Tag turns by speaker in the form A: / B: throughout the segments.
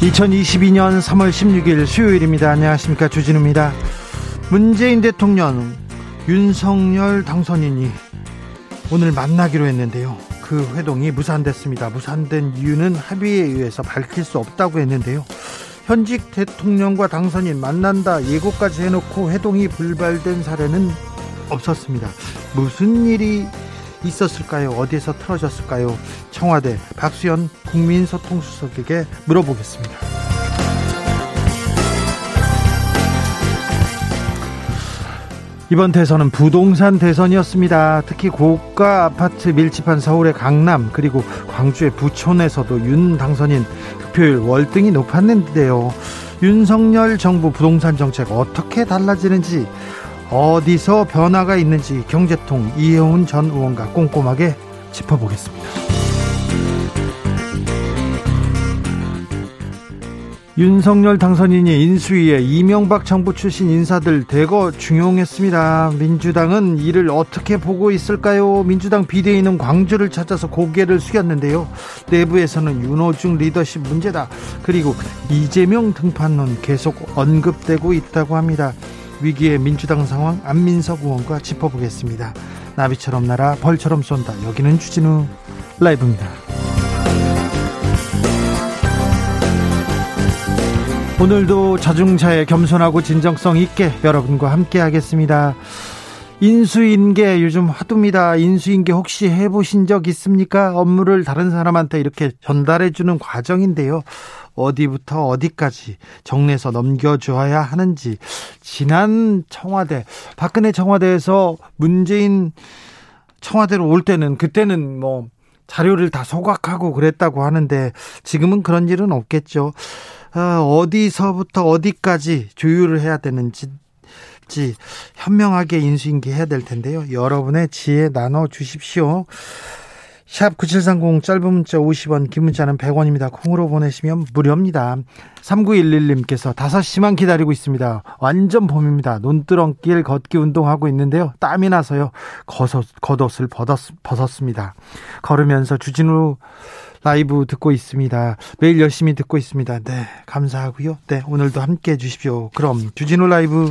A: 2022년 3월 16일 수요일입니다. 안녕하십니까. 주진우입니다. 문재인 대통령, 윤석열 당선인이 오늘 만나기로 했는데요. 그 회동이 무산됐습니다. 무산된 이유는 합의에 의해서 밝힐 수 없다고 했는데요. 현직 대통령과 당선인 만난다 예고까지 해놓고 회동이 불발된 사례는 없었습니다. 무슨 일이 있었을까요? 어디에서 틀어졌을까요? 청와대 박수현 국민소통수석에게 물어보겠습니다. 이번 대선은 부동산 대선이었습니다. 특히 고가 아파트 밀집한 서울의 강남 그리고 광주의 부촌에서도 윤 당선인 득표율 월등히 높았는데요. 윤석열 정부 부동산 정책 어떻게 달라지는지 어디서 변화가 있는지 경제통 이혜훈 전 의원과 꼼꼼하게 짚어보겠습니다. 윤석열 당선인이 인수위에 이명박 정부 출신 인사들 대거 중용했습니다. 민주당은 이를 어떻게 보고 있을까요? 민주당 비대위는 광주를 찾아서 고개를 숙였는데요. 내부에서는 윤호중 리더십 문제다. 그리고 이재명 등판론 계속 언급되고 있다고 합니다. 위기의 민주당 상황 안민석 의원과 짚어보겠습니다. 나비처럼 날아 벌처럼 쏜다. 여기는 주진우 라이브입니다. 오늘도 자중차에 겸손하고 진정성 있게 여러분과 함께 하겠습니다. 인수인계 요즘 화두입니다. 인수인계 혹시 해보신 적 있습니까? 업무를 다른 사람한테 이렇게 전달해주는 과정인데요. 어디부터 어디까지 정리해서 넘겨줘야 하는지 지난 청와대 박근혜 청와대에서 문재인 청와대로 올 때는 그때는 뭐 자료를 다 소각하고 그랬다고 하는데 지금은 그런 일은 없겠죠. 어, 어디서부터 어디까지 조율을 해야 되는지 현명하게 인수인계 해야 될 텐데요. 여러분의 지혜 나눠 주십시오. 샵 9730 짧은 문자 50원 긴 문자는 100원입니다. 콩으로 보내시면 무료입니다. 3911님께서 5시만 기다리고 있습니다. 완전 봄입니다. 논두렁길 걷기 운동하고 있는데요. 땀이 나서요. 겉옷, 겉옷을 벗었, 벗었습니다. 걸으면서 주진우 라이브 듣고 있습니다. 매일 열심히 듣고 있습니다. 네, 감사하고요. 네, 오늘도 함께 해 주십시오. 그럼 주진우 라이브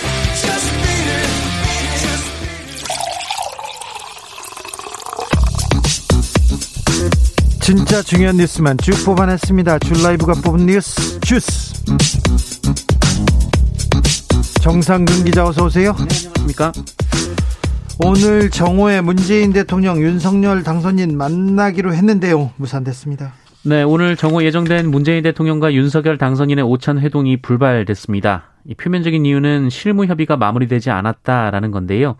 A: 진짜 중요한 뉴스만 쭉 뽑아냈습니다. 줄 라이브가 뽑은 뉴스 주스. 정상근 기자 어서 오세요. 네,
B: 안녕하십니까?
A: 오늘 정오에 문재인 대통령 윤석열 당선인 만나기로 했는데요. 무산됐습니다.
B: 네, 오늘 정오 예정된 문재인 대통령과 윤석열 당선인의 오찬 회동이 불발됐습니다. 이 표면적인 이유는 실무 협의가 마무리되지 않았다라는 건데요.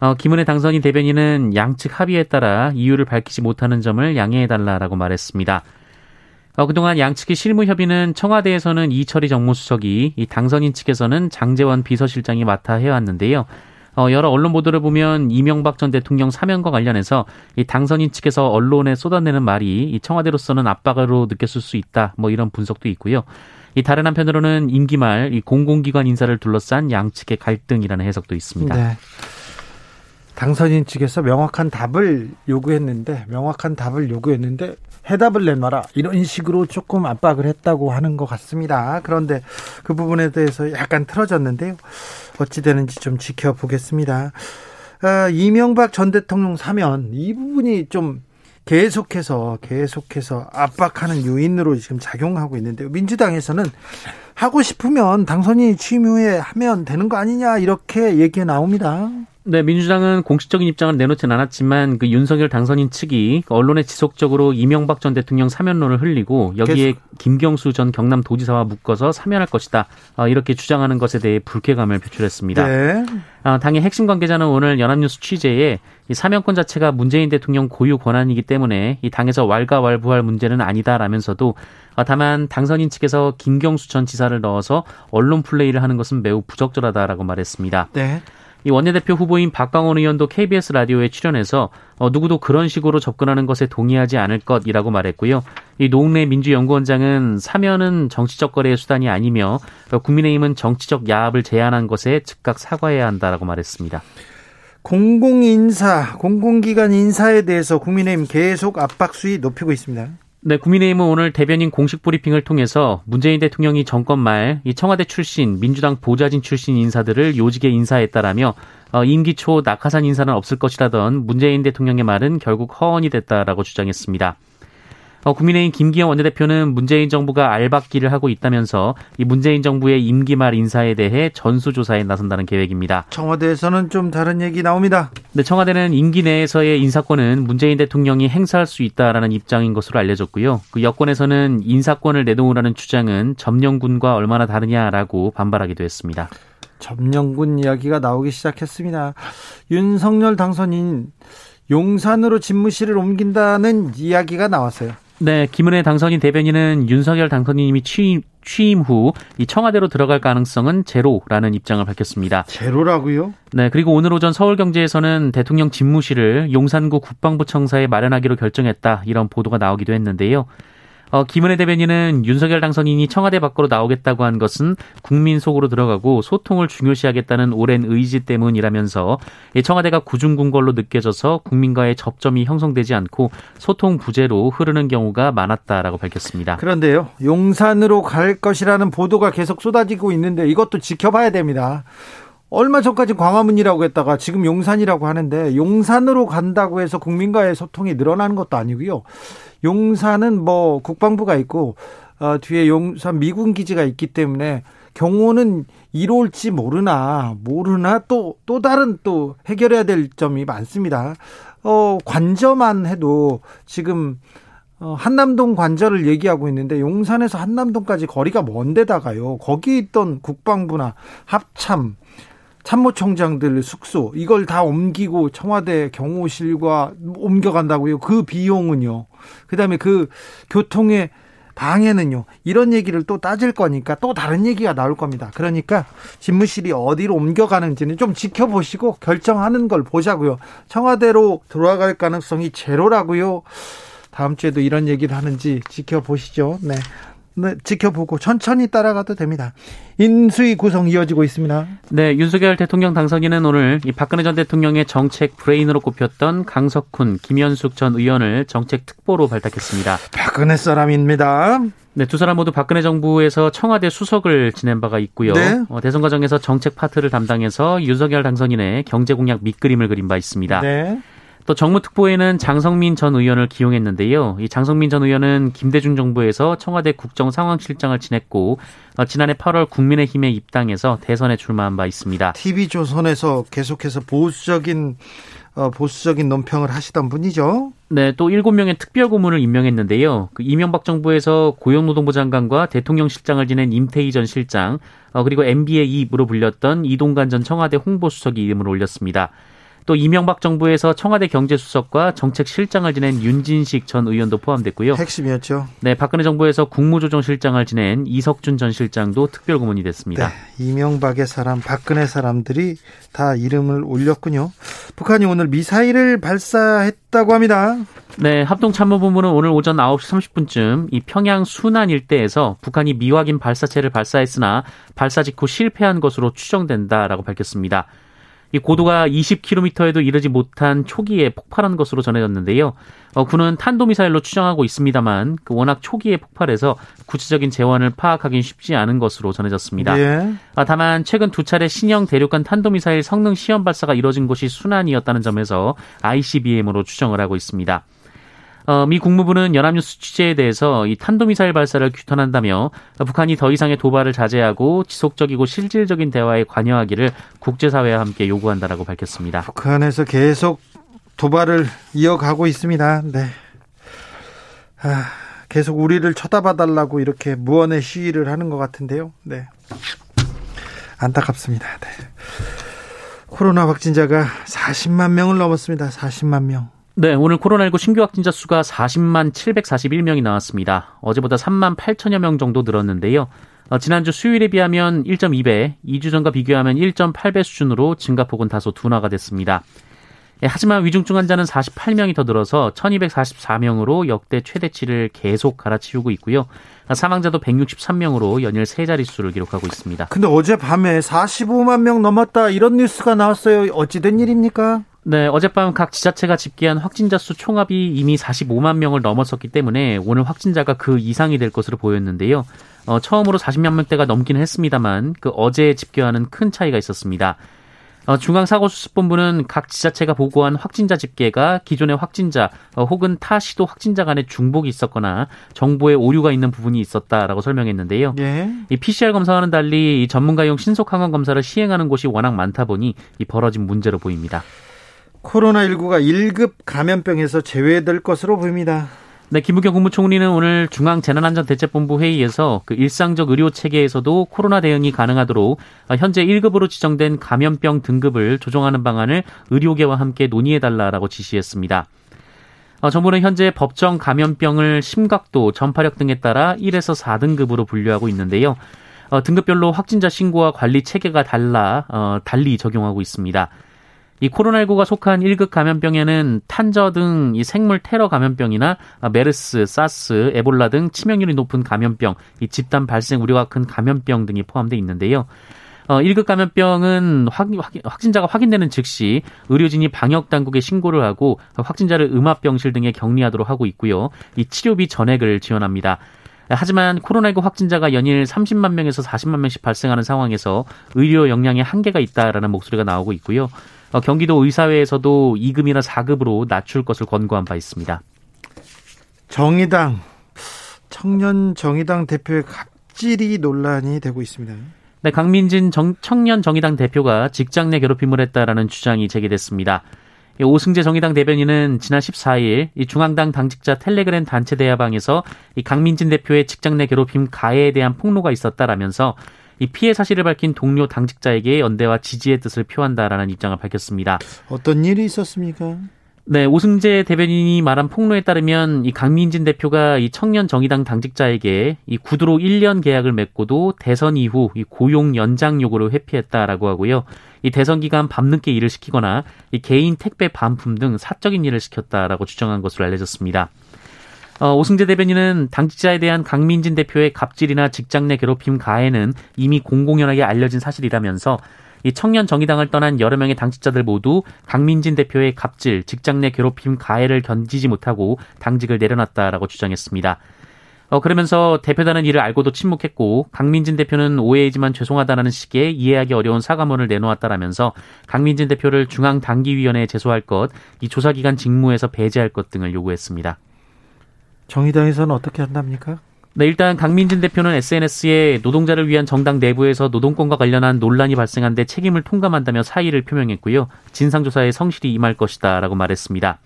B: 어, 김은혜 당선인 대변인은 양측 합의에 따라 이유를 밝히지 못하는 점을 양해해달라라고 말했습니다. 어, 그동안 양측의 실무 협의는 청와대에서는 이철희 정무수석이 이 당선인 측에서는 장재원 비서실장이 맡아 해왔는데요. 어, 여러 언론 보도를 보면 이명박 전 대통령 사면과 관련해서 이 당선인 측에서 언론에 쏟아내는 말이 이 청와대로서는 압박으로 느꼈을 수 있다. 뭐 이런 분석도 있고요. 이 다른 한편으로는 임기 말 이 공공기관 인사를 둘러싼 양측의 갈등이라는 해석도 있습니다. 네.
A: 당선인 측에서 명확한 답을 요구했는데 명확한 답을 요구했는데 해답을 내놔라 이런 식으로 조금 압박을 했다고 하는 것 같습니다. 그런데 그 부분에 대해서 약간 틀어졌는데요. 어찌 되는지 좀 지켜보겠습니다. 아, 이명박 전 대통령 사면 이 부분이 좀 계속해서 계속해서 압박하는 요인으로 지금 작용하고 있는데요. 민주당에서는 하고 싶으면 당선인 취임 후에 하면 되는 거 아니냐 이렇게 얘기 나옵니다.
B: 네, 민주당은 공식적인 입장을 내놓진 않았지만 그 윤석열 당선인 측이 언론에 지속적으로 이명박 전 대통령 사면론을 흘리고 여기에 계속. 김경수 전 경남 도지사와 묶어서 사면할 것이다 어, 이렇게 주장하는 것에 대해 불쾌감을 표출했습니다. 네. 어, 당의 핵심 관계자는 오늘 연합뉴스 취재에 이 사면권 자체가 문재인 대통령 고유 권한이기 때문에 이 당에서 왈가왈부할 문제는 아니다라면서도 어, 다만 당선인 측에서 김경수 전 지사를 넣어서 언론 플레이를 하는 것은 매우 부적절하다라고 말했습니다. 네. 이 원내대표 후보인 박광원 의원도 KBS 라디오에 출연해서 어, 누구도 그런 식으로 접근하는 것에 동의하지 않을 것이라고 말했고요. 이 노웅래 민주연구원장은 사면은 정치적 거래의 수단이 아니며 어, 국민의힘은 정치적 야합을 제안한 것에 즉각 사과해야 한다라고 말했습니다.
A: 공공인사, 공공기관 인사에 대해서 국민의힘 계속 압박 수위 높이고 있습니다.
B: 네, 국민의힘은 오늘 대변인 공식 브리핑을 통해서 문재인 대통령이 정권 말 이 청와대 출신, 민주당 보좌진 출신 인사들을 요직에 인사했다라며 어, 임기 초 낙하산 인사는 없을 것이라던 문재인 대통령의 말은 결국 허언이 됐다라고 주장했습니다. 어, 국민의힘 김기현 원내대표는 문재인 정부가 알박기를 하고 있다면서 이 문재인 정부의 임기 말 인사에 대해 전수조사에 나선다는 계획입니다.
A: 청와대에서는 좀 다른 얘기 나옵니다.
B: 네, 청와대는 임기 내에서의 인사권은 문재인 대통령이 행사할 수 있다라는 입장인 것으로 알려졌고요. 그 여권에서는 인사권을 내놓으라는 주장은 점령군과 얼마나 다르냐라고 반발하기도 했습니다.
A: 점령군 이야기가 나오기 시작했습니다. 윤석열 당선인 용산으로 집무실을 옮긴다는 이야기가 나왔어요.
B: 네, 김은혜 당선인 대변인은 윤석열 당선인님이 취임, 취임 후 이 청와대로 들어갈 가능성은 제로라는 입장을 밝혔습니다.
A: 제로라고요?
B: 네, 그리고 오늘 오전 서울경제에서는 대통령 집무실을 용산구 국방부 청사에 마련하기로 결정했다 이런 보도가 나오기도 했는데요. 어, 김은혜 대변인은 윤석열 당선인이 청와대 밖으로 나오겠다고 한 것은 국민 속으로 들어가고 소통을 중요시하겠다는 오랜 의지 때문이라면서 청와대가 구중군 걸로 느껴져서 국민과의 접점이 형성되지 않고 소통 부재로 흐르는 경우가 많았다라고 밝혔습니다.
A: 그런데요, 용산으로 갈 것이라는 보도가 계속 쏟아지고 있는데 이것도 지켜봐야 됩니다. 얼마 전까지 광화문이라고 했다가 지금 용산이라고 하는데 용산으로 간다고 해서 국민과의 소통이 늘어나는 것도 아니고요. 용산은 뭐 국방부가 있고 어, 뒤에 용산 미군 기지가 있기 때문에 경호는 이룰지 모르나 모르나 또또 다른 또 해결해야 될 점이 많습니다. 어 관저만 해도 지금 어, 한남동 관저를 얘기하고 있는데 용산에서 한남동까지 거리가 먼데다가요. 거기 있던 국방부나 합참 참모총장들 숙소 이걸 다 옮기고 청와대 경호실과 옮겨간다고요. 그 비용은요. 그다음에 그 교통의 방해는요. 이런 얘기를 또 따질 거니까 또 다른 얘기가 나올 겁니다. 그러니까 집무실이 어디로 옮겨가는지는 좀 지켜보시고 결정하는 걸 보자고요. 청와대로 돌아갈 가능성이 제로라고요. 다음 주에도 이런 얘기를 하는지 지켜보시죠. 네. 네, 지켜보고 천천히 따라가도 됩니다. 인수위 구성 이어지고 있습니다.
B: 네, 윤석열 대통령 당선인은 오늘 이 박근혜 전 대통령의 정책 브레인으로 꼽혔던 강석훈, 김현숙 전 의원을 정책 특보로 발탁했습니다.
A: 박근혜 사람입니다.
B: 네, 두 사람 모두 박근혜 정부에서 청와대 수석을 지낸 바가 있고요. 네. 어, 대선 과정에서 정책 파트를 담당해서 윤석열 당선인의 경제 공약 밑그림을 그린 바 있습니다. 네. 또 정무특보에는 장성민 전 의원을 기용했는데요. 이 장성민 전 의원은 김대중 정부에서 청와대 국정상황실장을 지냈고 어, 지난해 8월 국민의힘에 입당해서 대선에 출마한 바 있습니다.
A: TV조선에서 계속해서 보수적인 어, 보수적인 논평을 하시던 분이죠.
B: 네, 또 7명의 특별 고문을 임명했는데요. 그 이명박 정부에서 고용노동부 장관과 대통령 실장을 지낸 임태희 전 실장, 어, 그리고 MB의 입으로 불렸던 이동관 전 청와대 홍보수석이 이름을 올렸습니다. 또 이명박 정부에서 청와대 경제수석과 정책실장을 지낸 윤진식 전 의원도 포함됐고요.
A: 핵심이었죠.
B: 네, 박근혜 정부에서 국무조정실장을 지낸 이석준 전 실장도 특별 고문이 됐습니다. 네,
A: 이명박의 사람, 박근혜 사람들이 다 이름을 올렸군요. 북한이 오늘 미사일을 발사했다고 합니다.
B: 네, 합동참모본부는 오늘 오전 9시 30분쯤 이 평양 순안 일대에서 북한이 미확인 발사체를 발사했으나 발사 직후 실패한 것으로 추정된다라고 밝혔습니다. 이 고도가 20km에도 이르지 못한 초기에 폭발한 것으로 전해졌는데요. 어, 군은 탄도미사일로 추정하고 있습니다만 그 워낙 초기에 폭발해서 구체적인 재원을 파악하기는 쉽지 않은 것으로 전해졌습니다. 예. 아, 다만 최근 두 차례 신형 대륙간 탄도미사일 성능 시험 발사가 이뤄진 곳이 순환이었다는 점에서 ICBM으로 추정을 하고 있습니다. 어, 미 국무부는 연합뉴스 취재에 대해서 이 탄도미사일 발사를 규탄한다며 북한이 더 이상의 도발을 자제하고 지속적이고 실질적인 대화에 관여하기를 국제사회와 함께 요구한다라고 밝혔습니다.
A: 북한에서 계속 도발을 이어가고 있습니다. 네. 아, 계속 우리를 쳐다봐달라고 이렇게 무언의 시위를 하는 것 같은데요. 네. 안타깝습니다. 네. 코로나 확진자가 40만 명을 넘었습니다. 40만 명.
B: 네, 오늘 코로나19 신규 확진자 수가 40만 741명이 나왔습니다. 어제보다 3만 8천여 명 정도 늘었는데요. 어, 지난주 수요일에 비하면 1.2배, 2주 전과 비교하면 1.8배 수준으로 증가폭은 다소 둔화가 됐습니다. 예, 하지만 위중증 환자는 48명이 더 늘어서 1244명으로 역대 최대치를 계속 갈아치우고 있고요. 사망자도 163명으로 연일 세 자릿수를 기록하고 있습니다.
A: 근데 어젯밤에 45만 명 넘었다 이런 뉴스가 나왔어요. 어찌된 일입니까?
B: 네, 어젯밤 각 지자체가 집계한 확진자 수 총합이 이미 45만 명을 넘었었기 때문에 오늘 확진자가 그 이상이 될 것으로 보였는데요. 어, 처음으로 40만 명대가 넘기는 했습니다만 그 어제 집계와는 큰 차이가 있었습니다. 어, 중앙사고수습본부는 각 지자체가 보고한 확진자 집계가 기존의 확진자 어, 혹은 타 시도 확진자 간의 중복이 있었거나 정보에 오류가 있는 부분이 있었다라고 설명했는데요. 예. 이 PCR 검사와는 달리 이 전문가용 신속 항원 검사를 시행하는 곳이 워낙 많다 보니 이 벌어진 문제로 보입니다.
A: 코로나19가 1급 감염병에서 제외될 것으로 보입니다.
B: 네, 김부겸 국무총리는 오늘 중앙재난안전대책본부 회의에서 그 일상적 의료 체계에서도 코로나 대응이 가능하도록 현재 1급으로 지정된 감염병 등급을 조정하는 방안을 의료계와 함께 논의해 달라라고 지시했습니다. 어, 정부는 현재 법정 감염병을 심각도, 전파력 등에 따라 1에서 4등급으로 분류하고 있는데요. 어, 등급별로 확진자 신고와 관리 체계가 달라 어, 달리 적용하고 있습니다. 이 코로나19가 속한 1급 감염병에는 탄저 등 이 생물 테러 감염병이나 메르스, 사스, 에볼라 등 치명률이 높은 감염병, 이 집단 발생 우려가 큰 감염병 등이 포함되어 있는데요. 어, 1급 감염병은 확, 확, 진자가 확인되는 즉시 의료진이 방역 당국에 신고를 하고 확진자를 음압병실 등에 격리하도록 하고 있고요. 이 치료비 전액을 지원합니다. 하지만 코로나19 확진자가 연일 30만 명에서 40만 명씩 발생하는 상황에서 의료 역량에 한계가 있다라는 목소리가 나오고 있고요. 어, 경기도 의사회에서도 2급이나 4급으로 낮출 것을 권고한 바 있습니다.
A: 정의당 청년 정의당 대표의 갑질이 논란이 되고 있습니다.
B: 네, 강민진 정, 청년 정의당 대표가 직장 내 괴롭힘을 했다라는 주장이 제기됐습니다. 오승재 정의당 대변인은 지난 14일 이 중앙당 당직자 텔레그램 단체 대화방에서 이 강민진 대표의 직장 내 괴롭힘 가해에 대한 폭로가 있었다라면서 이 피해 사실을 밝힌 동료 당직자에게 연대와 지지의 뜻을 표한다라는 입장을 밝혔습니다.
A: 어떤 일이 있었습니까?
B: 네, 오승재 대변인이 말한 폭로에 따르면 이 강민진 대표가 이 청년 정의당 당직자에게 이 구두로 1년 계약을 맺고도 대선 이후 이 고용 연장 요구를 회피했다라고 하고요. 이 대선 기간 밤늦게 일을 시키거나 이 개인 택배 반품 등 사적인 일을 시켰다라고 주장한 것으로 알려졌습니다. 어, 오승재 대변인은 당직자에 대한 강민진 대표의 갑질이나 직장 내 괴롭힘 가해는 이미 공공연하게 알려진 사실이라면서 이 청년 정의당을 떠난 여러 명의 당직자들 모두 강민진 대표의 갑질, 직장 내 괴롭힘 가해를 견디지 못하고 당직을 내려놨다라고 주장했습니다. 어, 그러면서 대표단은 이를 알고도 침묵했고 강민진 대표는 오해이지만 죄송하다는 식의 이해하기 어려운 사과문을 내놓았다라면서 강민진 대표를 중앙 당기위원회에 제소할 것, 이 조사기간 직무에서 배제할 것 등을 요구했습니다.
A: 정의당에서는 어떻게 한답니까?
B: 네, 일단 강민진 대표는 SNS에 노동자를 위한 정당 내부에서 노동권과 관련한 논란이 발생한 데 책임을 통감한다며 사의를 표명했고요. 진상조사에 성실히 임할 것이다 라고 말했습니다.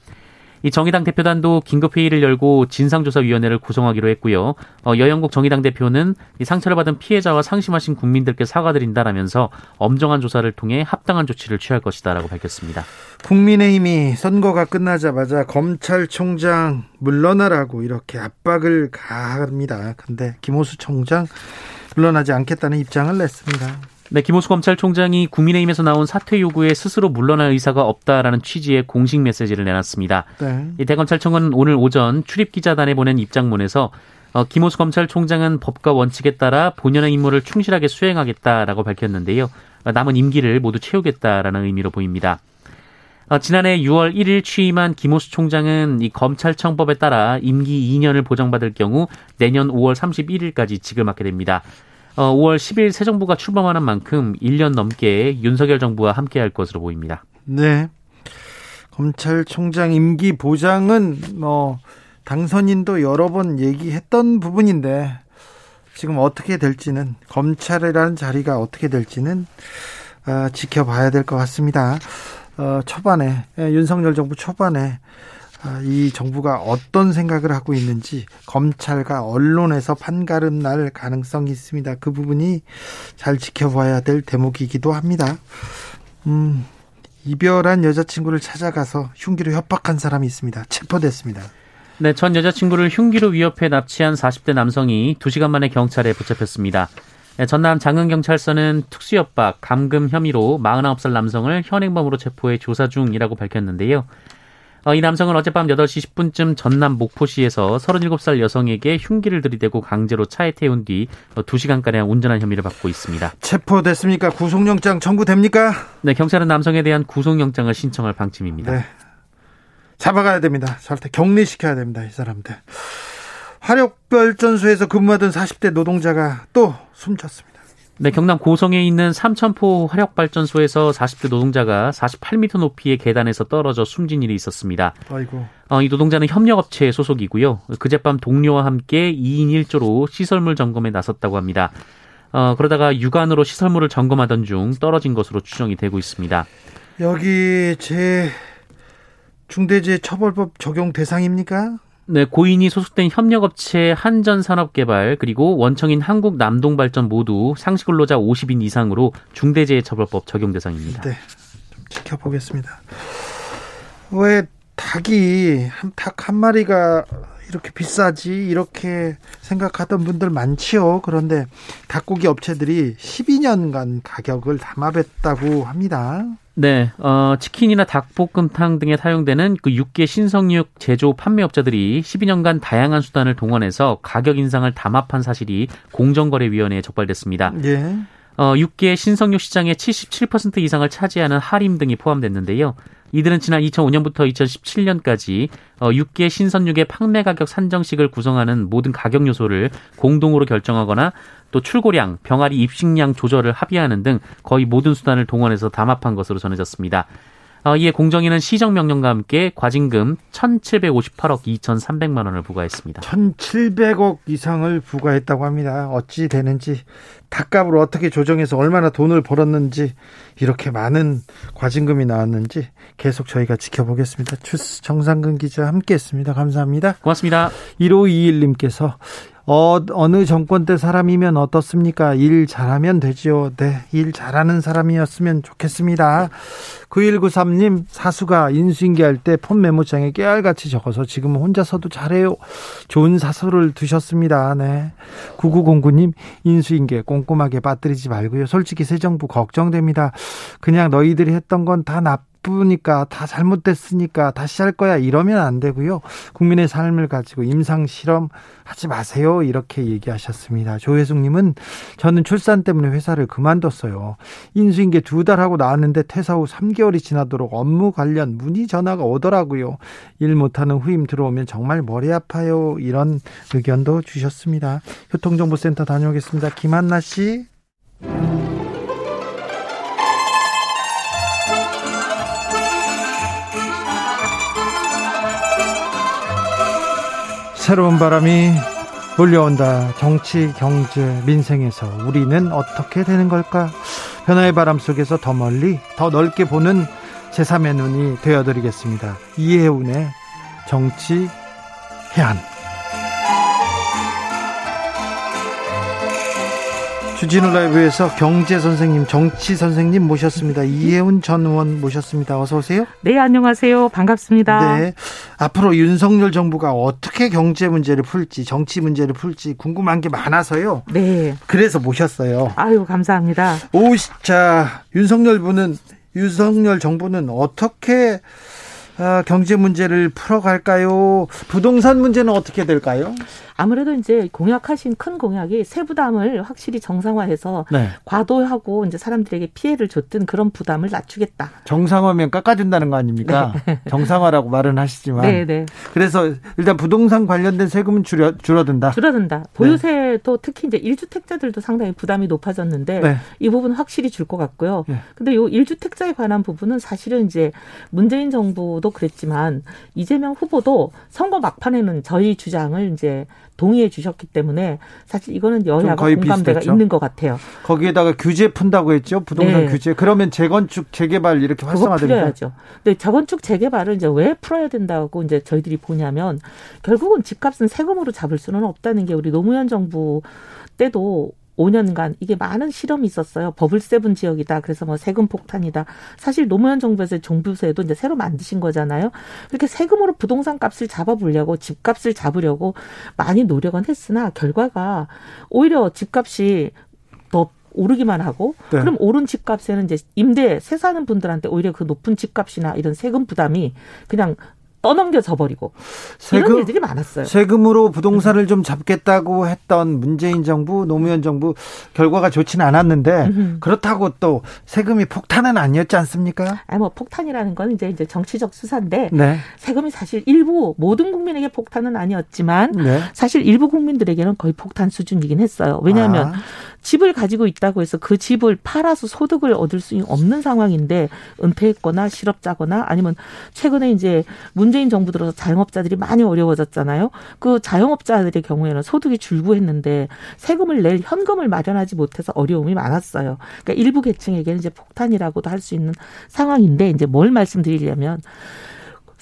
B: 이 정의당 대표단도 긴급 회의를 열고 진상조사위원회를 구성하기로 했고요. 어, 여영국 정의당 대표는 이 상처를 받은 피해자와 상심하신 국민들께 사과드린다라면서 엄정한 조사를 통해 합당한 조치를 취할 것이다라고 밝혔습니다.
A: 국민의힘이 선거가 끝나자마자 검찰총장 물러나라고 이렇게 압박을 가합니다. 근데 김호수 총장 물러나지 않겠다는 입장을 냈습니다.
B: 네, 김호수 검찰총장이 국민의힘에서 나온 사퇴 요구에 스스로 물러날 의사가 없다라는 취지의 공식 메시지를 내놨습니다. 네. 이 대검찰청은 오늘 오전 출입기자단에 보낸 입장문에서 어, 김호수 검찰총장은 법과 원칙에 따라 본연의 임무를 충실하게 수행하겠다라고 밝혔는데요. 어, 남은 임기를 모두 채우겠다라는 의미로 보입니다. 어, 지난해 6월 1일 취임한 김호수 총장은 이 검찰청법에 따라 임기 2년을 보장받을 경우 내년 5월 31일까지 지급받게 됩니다. 어, 5월 10일 새 정부가 출범하는 만큼 1년 넘게 윤석열 정부와 함께할 것으로 보입니다.
A: 네. 검찰총장 임기 보장은 뭐 당선인도 여러 번 얘기했던 부분인데 지금 어떻게 될지는 검찰이라는 자리가 어떻게 될지는 어, 지켜봐야 될 것 같습니다. 어, 초반에 예, 윤석열 정부 초반에 어, 이 정부가 어떤 생각을 하고 있는지 검찰과 언론에서 판가름 날 가능성이 있습니다. 그 부분이 잘 지켜봐야 될 대목이기도 합니다. 음, 이별한 여자친구를 찾아가서 흉기로 협박한 사람이 있습니다. 체포됐습니다.
B: 네, 전 여자친구를 흉기로 위협해 납치한 40대 남성이 2시간 만에 경찰에 붙잡혔습니다. 네, 전남 장흥경찰서는 특수협박, 감금 혐의로 49살 남성을 현행범으로 체포해 조사 중이라고 밝혔는데요. 어, 이 남성은 어젯밤 8시 10분쯤 전남 목포시에서 37살 여성에게 흉기를 들이대고 강제로 차에 태운 뒤 2시간가량 어, 운전한 혐의를 받고 있습니다.
A: 체포됐습니까? 구속영장 청구됩니까?
B: 네, 경찰은 남성에 대한 구속영장을 신청할 방침입니다. 네.
A: 잡아가야 됩니다. 절대 격리시켜야 됩니다. 이 사람들. 화력발전소에서 근무하던 40대 노동자가 또 숨졌습니다.
B: 네, 경남 고성에 있는 삼천포 화력발전소에서 40대 노동자가 48m 높이의 계단에서 떨어져 숨진 일이 있었습니다.
A: 아이고.
B: 어, 이 노동자는 협력업체 소속이고요. 그젯밤 동료와 함께 2인 1조로 시설물 점검에 나섰다고 합니다. 어, 그러다가 육안으로 시설물을 점검하던 중 떨어진 것으로 추정이 되고 있습니다.
A: 여기 제 중대재해처벌법 적용 대상입니까?
B: 네, 고인이 소속된 협력업체 한전산업개발 그리고 원청인 한국남동발전 모두 상시근로자 50인 이상으로 중대재해처벌법 적용 대상입니다.
A: 네, 좀 지켜보겠습니다. 왜 닭이 한 닭 한 마리가 이렇게 비싸지 이렇게 생각하던 분들 많지요. 그런데 닭고기 업체들이 12년간 가격을 담합했다고 합니다.
B: 네, 어, 치킨이나 닭볶음탕 등에 사용되는 그 육계 신성육 제조 판매업자들이 12년간 다양한 수단을 동원해서 가격 인상을 담합한 사실이 공정거래위원회에 적발됐습니다.
A: 예.
B: 어, 육계 신성육 시장의 77% 이상을 차지하는 하림 등이 포함됐는데요. 이들은 지난 2005년부터 2017년까지 어, 육계 신선육의 판매 가격 산정식을 구성하는 모든 가격 요소를 공동으로 결정하거나 또 출고량, 병아리 입식량 조절을 합의하는 등 거의 모든 수단을 동원해서 담합한 것으로 전해졌습니다. 어, 이에 공정위는 시정명령과 함께 과징금 1,758억 2,300만 원을 부과했습니다.
A: 1,700억 이상을 부과했다고 합니다. 어찌 되는지 닭값을 어떻게 조정해서 얼마나 돈을 벌었는지 이렇게 많은 과징금이 나왔는지 계속 저희가 지켜보겠습니다. 주스 정상근 기자 함께했습니다. 감사합니다.
B: 고맙습니다.
A: 1521님께서 어, 어느 정권 때 사람이면 어떻습니까? 일 잘하면 되지요. 네, 일 잘하는 사람이었으면 좋겠습니다. 9193님, 사수가 인수인계 할 때 폰 메모장에 깨알같이 적어서 지금 혼자서도 잘해요. 좋은 사수를 두셨습니다. 네. 9909님, 인수인계 꼼꼼하게 빠뜨리지 말고요. 솔직히 새 정부 걱정됩니다. 그냥 너희들이 했던 건 다 나쁜 나쁘니까 다 잘못됐으니까 다시 할 거야 이러면 안 되고요. 국민의 삶을 가지고 임상 실험 하지 마세요. 이렇게 얘기하셨습니다. 조혜숙님은 저는 출산 때문에 회사를 그만뒀어요. 인수인계 두 달 하고 나왔는데 퇴사 후 3개월이 지나도록 업무 관련 문의 전화가 오더라고요. 일 못하는 후임 들어오면 정말 머리 아파요. 이런 의견도 주셨습니다. 교통정보센터 다녀오겠습니다. 김한나 씨. 새로운 바람이 불려온다. 정치, 경제, 민생에서 우리는 어떻게 되는 걸까? 변화의 바람 속에서 더 멀리, 더 넓게 보는 제3의 눈이 되어드리겠습니다. 이해운의 정치 해안. 주진우 라이브에서 경제 선생님, 정치 선생님 모셨습니다. 이혜훈 전 의원 모셨습니다. 어서 오세요.
C: 네, 안녕하세요. 반갑습니다. 네.
A: 앞으로 윤석열 정부가 어떻게 경제 문제를 풀지, 정치 문제를 풀지 궁금한 게 많아서요.
C: 네.
A: 그래서 모셨어요.
C: 아유, 감사합니다.
A: 오, 자, 윤석열 부는 윤석열 정부는 어떻게 아, 경제 문제를 풀어갈까요? 부동산 문제는 어떻게 될까요?
C: 아무래도 이제 공약하신 큰 공약이 세부담을 확실히 정상화해서 네. 과도하고 이제 사람들에게 피해를 줬던 그런 부담을 낮추겠다.
A: 정상화면 깎아준다는 거 아닙니까? 네. 정상화라고 말은 하시지만. 네, 네. 그래서 일단 부동산 관련된 세금은 줄여 줄어든다.
C: 줄어든다. 보유세도 특히 이제 1주택자들도 상당히 부담이 높아졌는데 네. 이 부분 확실히 줄 것 같고요. 네. 근데 요 1주택자에 관한 부분은 사실은 이제 문재인 정부도 그랬지만 이재명 후보도 선거 막판에는 저희 주장을 이제 동의해 주셨기 때문에 사실 이거는 여야가 공감대가 비슷했죠. 있는 것 같아요.
A: 거기에다가 규제 푼다고 했죠. 부동산 네. 규제. 그러면 재건축 재개발 이렇게 활성화됩니다.
C: 풀어야죠. 근데 재건축 재개발을 이제 왜 풀어야 된다고 이제 저희들이 보냐면 결국은 집값은 세금으로 잡을 수는 없다는 게 우리 노무현 정부 때도 5년간 이게 많은 실험이 있었어요. 버블 세븐 지역이다. 그래서 뭐 세금 폭탄이다. 사실 노무현 정부에서 종부세도 이제 새로 만드신 거잖아요. 그렇게 세금으로 부동산 값을 잡아보려고 집값을 잡으려고 많이 노력은 했으나 결과가 오히려 집값이 더 오르기만 하고 네. 그럼 오른 집값에는 이제 임대 세 사는 분들한테 오히려 그 높은 집값이나 이런 세금 부담이 그냥 떠넘겨져 버리고 세금, 이런 일들이 많았어요.
A: 세금으로 부동산을 좀 잡겠다고 했던 문재인 정부, 노무현 정부 결과가 좋지는 않았는데 그렇다고 또 세금이 폭탄은 아니었지 않습니까?
C: 아뭐 폭탄이라는 건 이제 이제 정치적 수사인데 네. 세금이 사실 일부 모든 국민에게 폭탄은 아니었지만 네. 사실 일부 국민들에게는 거의 폭탄 수준이긴 했어요. 왜냐하면 아. 집을 가지고 있다고 해서 그 집을 팔아서 소득을 얻을 수 없는 상황인데 은퇴했거나 실업자거나 아니면 최근에 이제 문재인 정부 들어서 자영업자들이 많이 어려워졌잖아요. 그 자영업자들의 경우에는 소득이 줄고했는데 세금을 낼 현금을 마련하지 못해서 어려움이 많았어요. 그러니까 일부 계층에게는 이제 폭탄이라고도 할 수 있는 상황인데 이제 뭘 말씀드리려면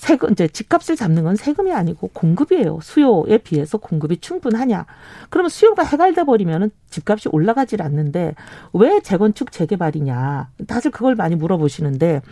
C: 세금 이제 집값을 잡는 건 세금이 아니고 공급이에요. 수요에 비해서 공급이 충분하냐? 그러면 수요가 해갈돼 버리면은 집값이 올라가질 않는데 왜 재건축 재개발이냐? 다들 그걸 많이 물어보시는데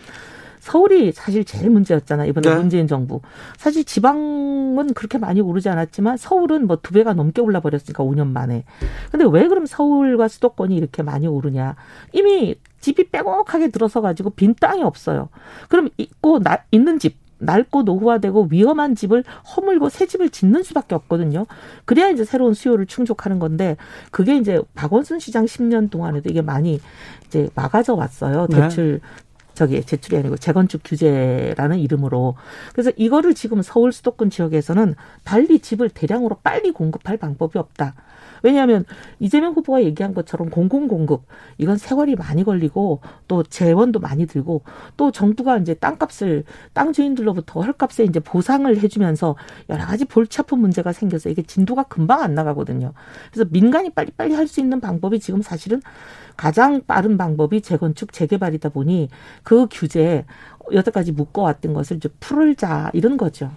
C: 서울이 사실 제일 문제였잖아 이번에 네. 문재인 정부. 사실 지방은 그렇게 많이 오르지 않았지만 서울은 뭐 두 배가 넘게 올라 버렸으니까 5년 만에. 근데 왜 그럼 서울과 수도권이 이렇게 많이 오르냐? 이미 집이 빼곡하게 들어서 가지고 빈 땅이 없어요. 그럼 있고 나, 있는 집 낡고 노후화되고 위험한 집을 허물고 새 집을 짓는 수밖에 없거든요. 그래야 이제 새로운 수요를 충족하는 건데 그게 이제 박원순 시장 10년 동안에도 이게 많이 이제 막아져 왔어요. 네. 대출 네. 저기 제출이 아니고 재건축 규제라는 이름으로 그래서 이거를 지금 서울 수도권 지역에서는 달리 집을 대량으로 빨리 공급할 방법이 없다. 왜냐하면 이재명 후보가 얘기한 것처럼 공공공급 이건 세월이 많이 걸리고 또 재원도 많이 들고 또 정부가 이제 땅값을 땅 주인들로부터 헐값에 이제 보상을 해주면서 여러 가지 볼치 아픈 문제가 생겨서 이게 진도가 금방 안 나가거든요. 그래서 민간이 빨리빨리 할 수 있는 방법이 지금 사실은 가장 빠른 방법이 재건축 재개발이다 보니 그 규제에 여태까지 묶어왔던 것을 이제 풀자 이런 거죠.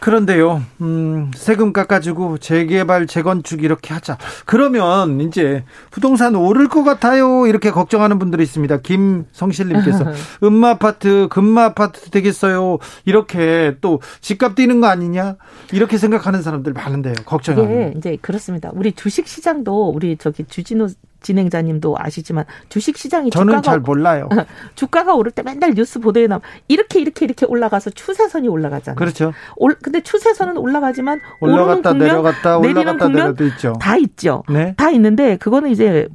A: 그런데요, 음, 세금 깎아주고 재개발, 재건축 이렇게 하자. 그러면 이제 부동산 오를 것 같아요. 이렇게 걱정하는 분들이 있습니다. 김성실님께서 음마 아파트, 금마 아파트 되겠어요. 이렇게 또 집값 뛰는 거 아니냐? 이렇게 생각하는 사람들 많은데요. 걱정하는.
C: 네, 이제 그렇습니다. 우리 주식 시장도 우리 저기 주진우 진행자님도 아시지만 주식 시장이
A: 저는 잘 몰라요.
C: 주가가 오를 때 맨날 뉴스 보도에 나면 이렇게 이렇게 이렇게 올라가서 추세선이 올라가잖아요.
A: 그렇죠.
C: 올, 근데 추세선은 올라가지만
A: 올라갔다 국면, 내려갔다 올라갔다 내려도 있죠.
C: 다 있죠. 네. 다 있는데 그거는 이제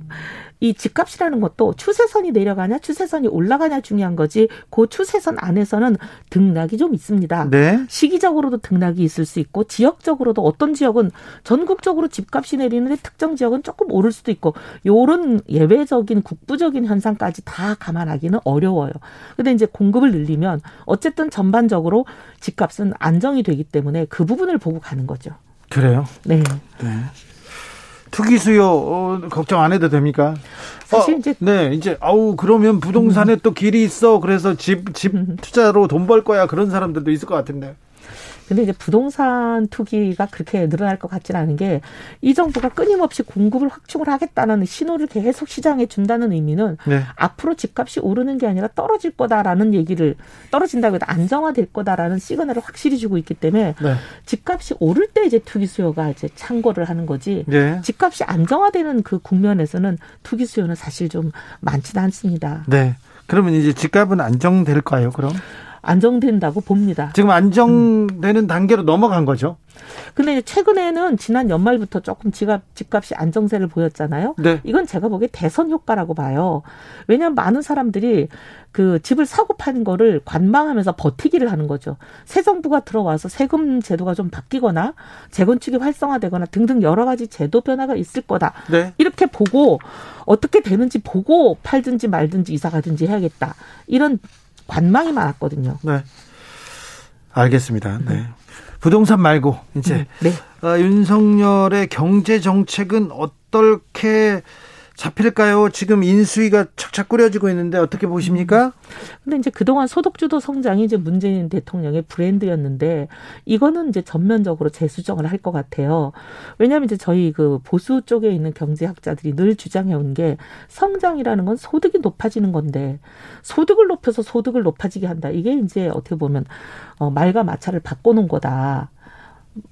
C: 이 집값이라는 것도 추세선이 내려가냐 추세선이 올라가냐 중요한 거지 그 추세선 안에서는 등락이 좀 있습니다. 네. 시기적으로도 등락이 있을 수 있고 지역적으로도 어떤 지역은 전국적으로 집값이 내리는데 특정 지역은 조금 오를 수도 있고 요런 예외적인 국부적인 현상까지 다 감안하기는 어려워요. 근데 이제 공급을 늘리면 어쨌든 전반적으로 집값은 안정이 되기 때문에 그 부분을 보고 가는 거죠.
A: 그래요?
C: 네. 네.
A: 투기 수요 어, 걱정 안 해도 됩니까?
C: 사실 어, 이제
A: 네 이제 아우 그러면 부동산에 음. 또 길이 있어 그래서 집집 투자로 돈 벌 거야 그런 사람들도 있을 것 같은데.
C: 근데 이제 부동산 투기가 그렇게 늘어날 것 같지는 않은 게 이 정부가 끊임없이 공급을 확충을 하겠다는 신호를 계속 시장에 준다는 의미는 네. 앞으로 집값이 오르는 게 아니라 떨어질 거다라는 얘기를 떨어진다고 해도 안정화될 거다라는 시그널을 확실히 주고 있기 때문에 네. 집값이 오를 때 이제 투기 수요가 이제 창궐을 하는 거지 네. 집값이 안정화되는 그 국면에서는 투기 수요는 사실 좀 많지는 않습니다.
A: 네. 그러면 이제 집값은 안정될까요? 그럼?
C: 안정된다고 봅니다.
A: 지금 안정되는 음. 단계로 넘어간 거죠?
C: 근데 최근에는 지난 연말부터 조금 지갑, 집값이 안정세를 보였잖아요. 네. 이건 제가 보기에 대선 효과라고 봐요. 왜냐하면 많은 사람들이 그 집을 사고 파는 거를 관망하면서 버티기를 하는 거죠. 새 정부가 들어와서 세금 제도가 좀 바뀌거나 재건축이 활성화되거나 등등 여러 가지 제도 변화가 있을 거다. 네. 이렇게 보고 어떻게 되는지 보고 팔든지 말든지 이사 가든지 해야겠다. 이런 관망이 많았거든요.
A: 네. 알겠습니다. 네. 부동산 말고 이제 네. 어, 윤석열의 경제 정책은 어떻게 잡힐까요? 지금 인수위가 착착 꾸려지고 있는데 어떻게 보십니까?
C: 근데 이제 그동안 소득주도 성장이 이제 문재인 대통령의 브랜드였는데 이거는 이제 전면적으로 재수정을 할 것 같아요. 왜냐하면 이제 저희 그 보수 쪽에 있는 경제학자들이 늘 주장해온 게 성장이라는 건 소득이 높아지는 건데 소득을 높여서 소득을 높아지게 한다. 이게 이제 어떻게 보면 어, 말과 마차를 바꿔놓은 거다.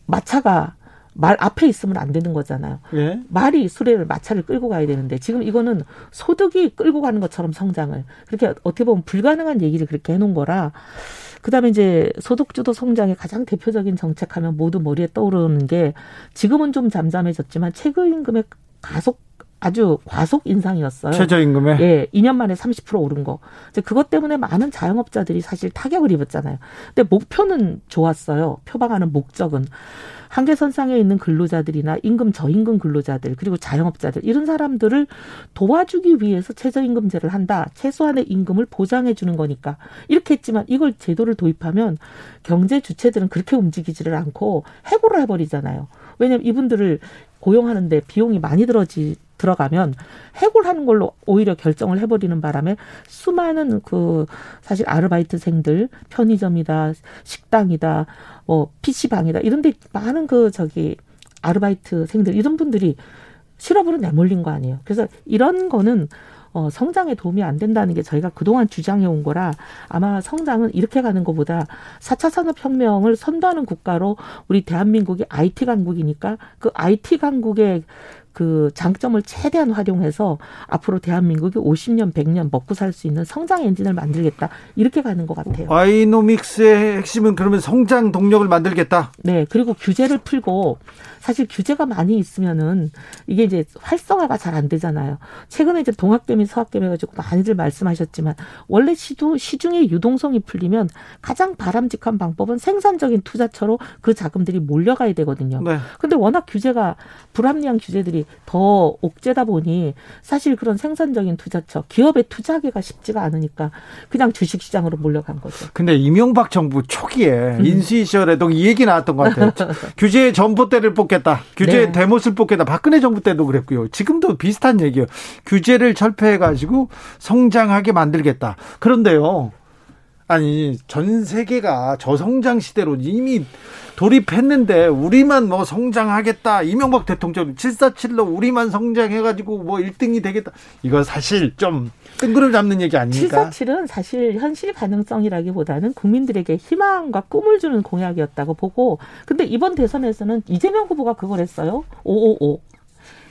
C: 마차가 말 앞에 있으면 안 되는 거잖아요. 예? 말이 수레를 마차를 끌고 가야 되는데 지금 이거는 소득이 끌고 가는 것처럼 성장을 그렇게 어떻게 보면 불가능한 얘기를 그렇게 해놓은 거라 그다음에 이제 소득주도 성장의 가장 대표적인 정책하면 모두 머리에 떠오르는 게 지금은 좀 잠잠해졌지만 최저임금의 가속 아주 과속 인상이었어요.
A: 최저임금에?
C: 예, 2년 만에 30% 오른 거. 이제 그것 때문에 많은 자영업자들이 사실 타격을 입었잖아요. 근데 목표는 좋았어요. 표방하는 목적은. 한계선상에 있는 근로자들이나 임금 저임금 근로자들 그리고 자영업자들 이런 사람들을 도와주기 위해서 최저임금제를 한다. 최소한의 임금을 보장해 주는 거니까 이렇게 했지만 이걸 제도를 도입하면 경제 주체들은 그렇게 움직이지를 않고 해고를 해버리잖아요. 왜냐하면 이분들을 고용하는데 비용이 많이 들어지 들어가면 해고하는 걸로 오히려 결정을 해버리는 바람에 수많은 그 사실 아르바이트생들 편의점이다 식당이다 뭐 PC방이다 이런 데 많은 그 저기 아르바이트생들 이런 분들이 실업으로 내몰린 거 아니에요. 그래서 이런 거는 어, 성장에 도움이 안 된다는 게 저희가 그동안 주장해 온 거라 아마 성장은 이렇게 가는 것보다 4차 산업혁명을 선도하는 국가로 우리 대한민국이 IT 강국이니까 그 IT 강국의 그 장점을 최대한 활용해서 앞으로 대한민국이 50년, 100년 먹고 살 수 있는 성장 엔진을 만들겠다. 이렇게 가는 것 같아요.
A: 아이노믹스의 핵심은 그러면 성장 동력을 만들겠다.
C: 네. 그리고 규제를 풀고 사실 규제가 많이 있으면은 이게 이제 활성화가 잘 안 되잖아요. 최근에 이제 동학개미, 서학개미 해가지고 많이들 말씀하셨지만 원래 시도, 시중의 유동성이 풀리면 가장 바람직한 방법은 생산적인 투자처로 그 자금들이 몰려가야 되거든요. 네. 근데 워낙 규제가 불합리한 규제들이 더 옥죄다 보니 사실 그런 생산적인 투자처, 기업에 투자하기가 쉽지가 않으니까 그냥 주식시장으로 몰려간 거죠.
A: 근데 이명박 정부 초기에 음. 인수위 시절에도 이 얘기 나왔던 것 같아요. 규제 전봇대를 뽑 겠다. 규제 네. 대못을 뽑겠다. 박근혜 정부 때도 그랬고요. 지금도 비슷한 얘기예요. 규제를 철폐해 가지고 성장하게 만들겠다. 그런데요. 아니 전 세계가 저성장 시대로 이미 돌입했는데 우리만 뭐 성장하겠다 이명박 대통령 747로 우리만 성장해가지고 뭐 1등이 되겠다 이거 사실 좀 뜬구름 잡는 얘기 아닙니까?
C: 747은 사실 현실 가능성이라기보다는 국민들에게 희망과 꿈을 주는 공약이었다고 보고 근데 이번 대선에서는 이재명 후보가 그걸 했어요 555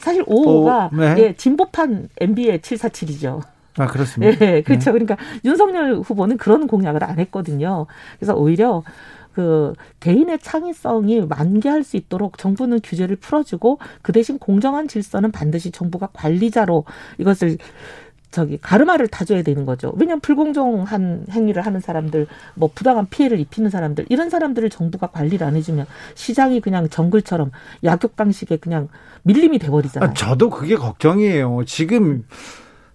C: 사실 555가 오, 네. 예, 진보판 MB의 747이죠.
A: 아, 그렇습니다.
C: 예, 그렇죠. 네. 그러니까 윤석열 후보는 그런 공약을 안 했거든요. 그래서 오히려 그 개인의 창의성이 만개할 수 있도록 정부는 규제를 풀어주고 그 대신 공정한 질서는 반드시 정부가 관리자로 이것을 저기 가르마를 타줘야 되는 거죠. 왜냐하면 불공정한 행위를 하는 사람들, 뭐 부당한 피해를 입히는 사람들 이런 사람들을 정부가 관리를 안 해주면 시장이 그냥 정글처럼 약육 방식에 그냥 밀림이 돼버리잖아요. 아,
A: 저도 그게 걱정이에요. 지금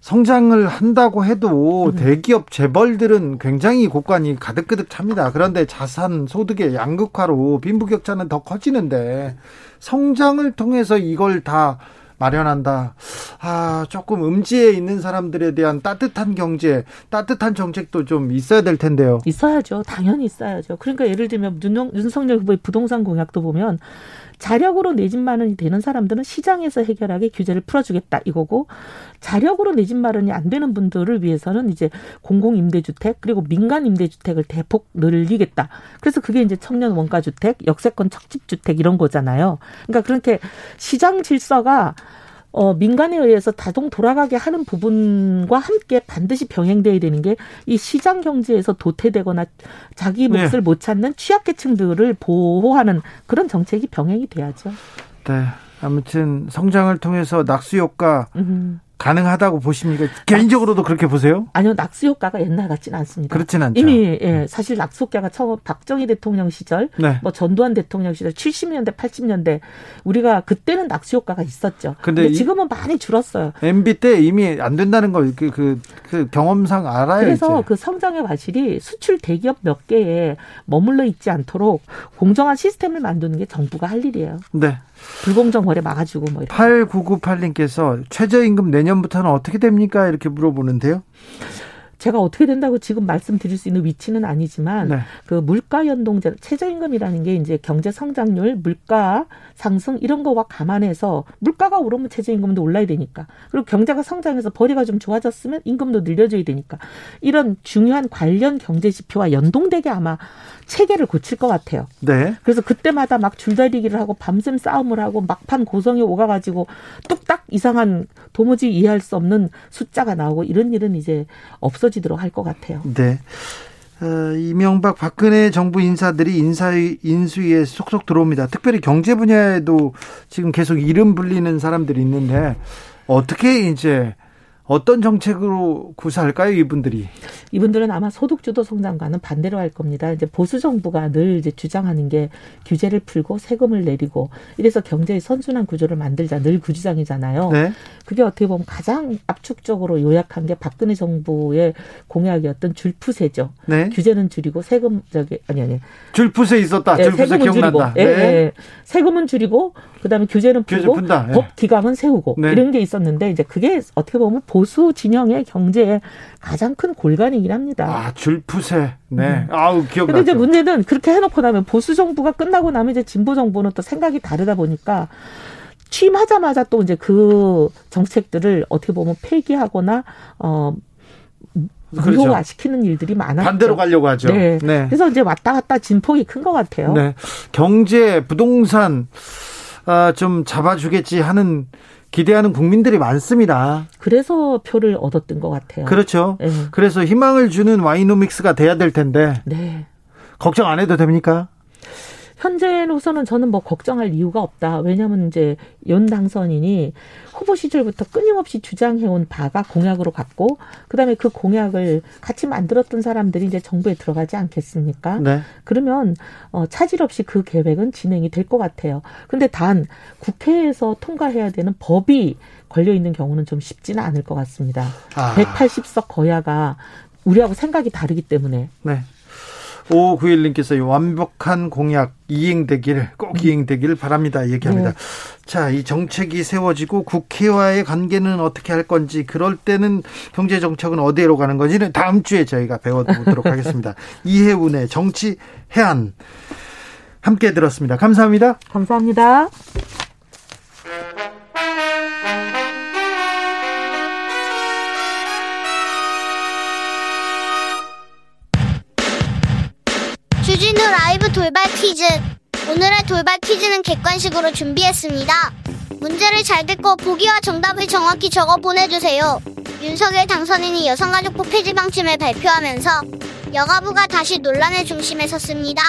A: 성장을 한다고 해도 음. 대기업 재벌들은 굉장히 고관이 가득가득 찹니다. 그런데 자산 소득의 양극화로 빈부격차는 더 커지는데 성장을 통해서 이걸 다 마련한다. 아, 조금 음지에 있는 사람들에 대한 따뜻한 경제, 따뜻한 정책도 좀 있어야 될 텐데요.
C: 있어야죠. 당연히 있어야죠. 그러니까 예를 들면 윤석열 후보의 부동산 공약도 보면 자력으로 내 집 마련이 되는 사람들은 시장에서 해결하게 규제를 풀어주겠다 이거고 자력으로 내 집 마련이 안 되는 분들을 위해서는 이제 공공 임대주택 그리고 민간 임대주택을 대폭 늘리겠다. 그래서 그게 이제 청년 원가주택, 역세권 척집주택 이런 거잖아요. 그러니까 그렇게 시장 질서가 어, 민간에 의해서 다동 돌아가게 하는 부분과 함께 반드시 병행돼야 되는 게 이 시장 경제에서 도태되거나 자기 몫을 네. 못 찾는 취약계층들을 보호하는 그런 정책이 병행이 돼야죠.
A: 네. 아무튼 성장을 통해서 낙수 효과 음. 가능하다고 보십니까? 개인적으로도 그렇게 보세요?
C: 아니요, 낙수 효과가 옛날 같지는 않습니다.
A: 그렇진 않죠.
C: 이미 예, 사실 낙수 효과가 처음 박정희 대통령 시절, 네. 뭐 전두환 대통령 시절 70년대, 80년대 우리가 그때는 낙수 효과가 있었죠. 근데, 근데 지금은 많이 줄었어요.
A: MB 때 이미 안 된다는 걸그 그, 그 경험상 알아요.
C: 그래서 이제. 그 성장의 과실이 수출 대기업 몇 개에 머물러 있지 않도록 공정한 시스템을 만드는 게 정부가 할 일이에요.
A: 네.
C: 불공정 거래 막아주고 뭐
A: 이렇게. 8998님께서 최저임금 내년부터는 어떻게 됩니까? 이렇게 물어보는데요.
C: 제가 어떻게 된다고 지금 말씀드릴 수 있는 위치는 아니지만 네. 그 물가 연동제 최저임금이라는 게 이제 경제 성장률, 물가 상승 이런 거와 감안해서 물가가 오르면 최저임금도 올라야 되니까 그리고 경제가 성장해서 벌이가 좀 좋아졌으면 임금도 늘려줘야 되니까 이런 중요한 관련 경제 지표와 연동되게 아마 체계를 고칠 것 같아요.
A: 네.
C: 그래서 그때마다 막 줄다리기를 하고 밤샘 싸움을 하고 막판 고성이 오가가지고 뚝딱 이상한 도무지 이해할 수 없는 숫자가 나오고 이런 일은 이제 없어 지도록 할 것 같아요.
A: 네. 어, 이명박 박근혜 정부 인사들이 인사 인수위에 속속 들어옵니다. 특별히 경제 분야에도 지금 계속 이름 불리는 사람들이 있는데 어떻게 이제 어떤 정책으로 구사할까요, 이분들이?
C: 이분들은 아마 소득주도 성장과는 반대로 할 겁니다. 이제 보수 정부가 늘 이제 주장하는 게 규제를 풀고 세금을 내리고 이래서 경제의 선순환 구조를 만들자 늘 그 주장이잖아요. 네. 그게 어떻게 보면 가장 압축적으로 요약한 게 박근혜 정부의 공약이었던 줄푸세죠. 네. 규제는 줄이고 세금 저기 아니 아니
A: 줄푸세 있었다. 네, 줄푸세 기억난다.
C: 예, 네. 예, 세금은 줄이고 그다음에 규제는 풀고 규제 예. 법 기강은 세우고 네. 이런 게 있었는데 이제 그게 어떻게 보면 보수 진영의 경제의 가장 큰 골간이긴 합니다.
A: 아 줄푸세. 네. 음. 아우 기억나.
C: 근데 이제 문제는 그렇게 해놓고 나면 보수 정부가 끝나고 나면 이제 진보 정부는 또 생각이 다르다 보니까. 취임하자마자 또 이제 그 정책들을 어떻게 보면 폐기하거나 어 무효화 그렇죠. 시키는 일들이 많았죠.
A: 반대로 가려고 하죠.
C: 네. 네. 그래서 이제 왔다 갔다 진폭이 큰 것 같아요. 네.
A: 경제, 부동산 아, 좀 잡아주겠지 하는 기대하는 국민들이 많습니다.
C: 그래서 표를 얻었던 것 같아요.
A: 그렇죠. 네. 그래서 희망을 주는 와이노믹스가 돼야 될 텐데. 네. 걱정 안 해도 됩니까?
C: 현재로서는 저는 뭐 걱정할 이유가 없다. 왜냐하면 이제 윤 당선인이 후보 시절부터 끊임없이 주장해온 바가 공약으로 갔고, 그 다음에 그 공약을 같이 만들었던 사람들이 이제 정부에 들어가지 않겠습니까? 네. 그러면 어, 차질 없이 그 계획은 진행이 될 것 같아요. 근데 단 국회에서 통과해야 되는 법이 걸려 있는 경우는 좀 쉽지는 않을 것 같습니다. 아. 180석 거야가 우리하고 생각이 다르기 때문에.
A: 네. 5591님께서 완벽한 공약 이행되길 꼭 음. 이행되기를 바랍니다. 얘기합니다. 네. 자, 이 정책이 세워지고 국회와의 관계는 어떻게 할 건지 그럴 때는 경제 정책은 어디로 가는 건지는 다음 주에 저희가 배워보도록 하겠습니다. 이해운의 정치 해안 함께 들었습니다. 감사합니다.
C: 감사합니다.
D: 퀴즈. 오늘의 돌발 퀴즈는 객관식으로 준비했습니다. 문제를 잘 듣고 보기와 정답을 정확히 적어 보내주세요. 윤석열 당선인이 여성가족부 폐지 방침을 발표하면서 여가부가 다시 논란의 중심에 섰습니다.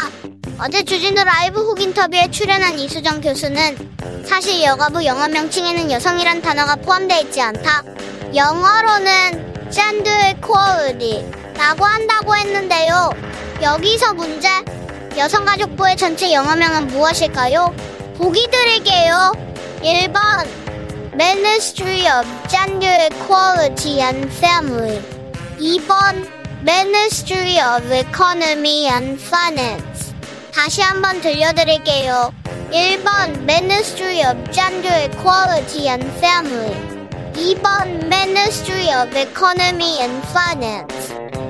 D: 어제 주진우 라이브 훅 인터뷰에 출연한 이수정 교수는 사실 여가부 영어 명칭에는 여성이란 단어가 포함되어 있지 않다. 영어로는 gender equality 라고 한다고 했는데요. 여기서 문제 여성가족부의 전체 영어명은 무엇일까요? 보기 드릴게요. 1번 Ministry of Gender Equality and Family 2번 Ministry of Economy and Finance 다시 한번 들려드릴게요. 1번 Ministry of Gender Equality and Family 2번 Ministry of Economy and Finance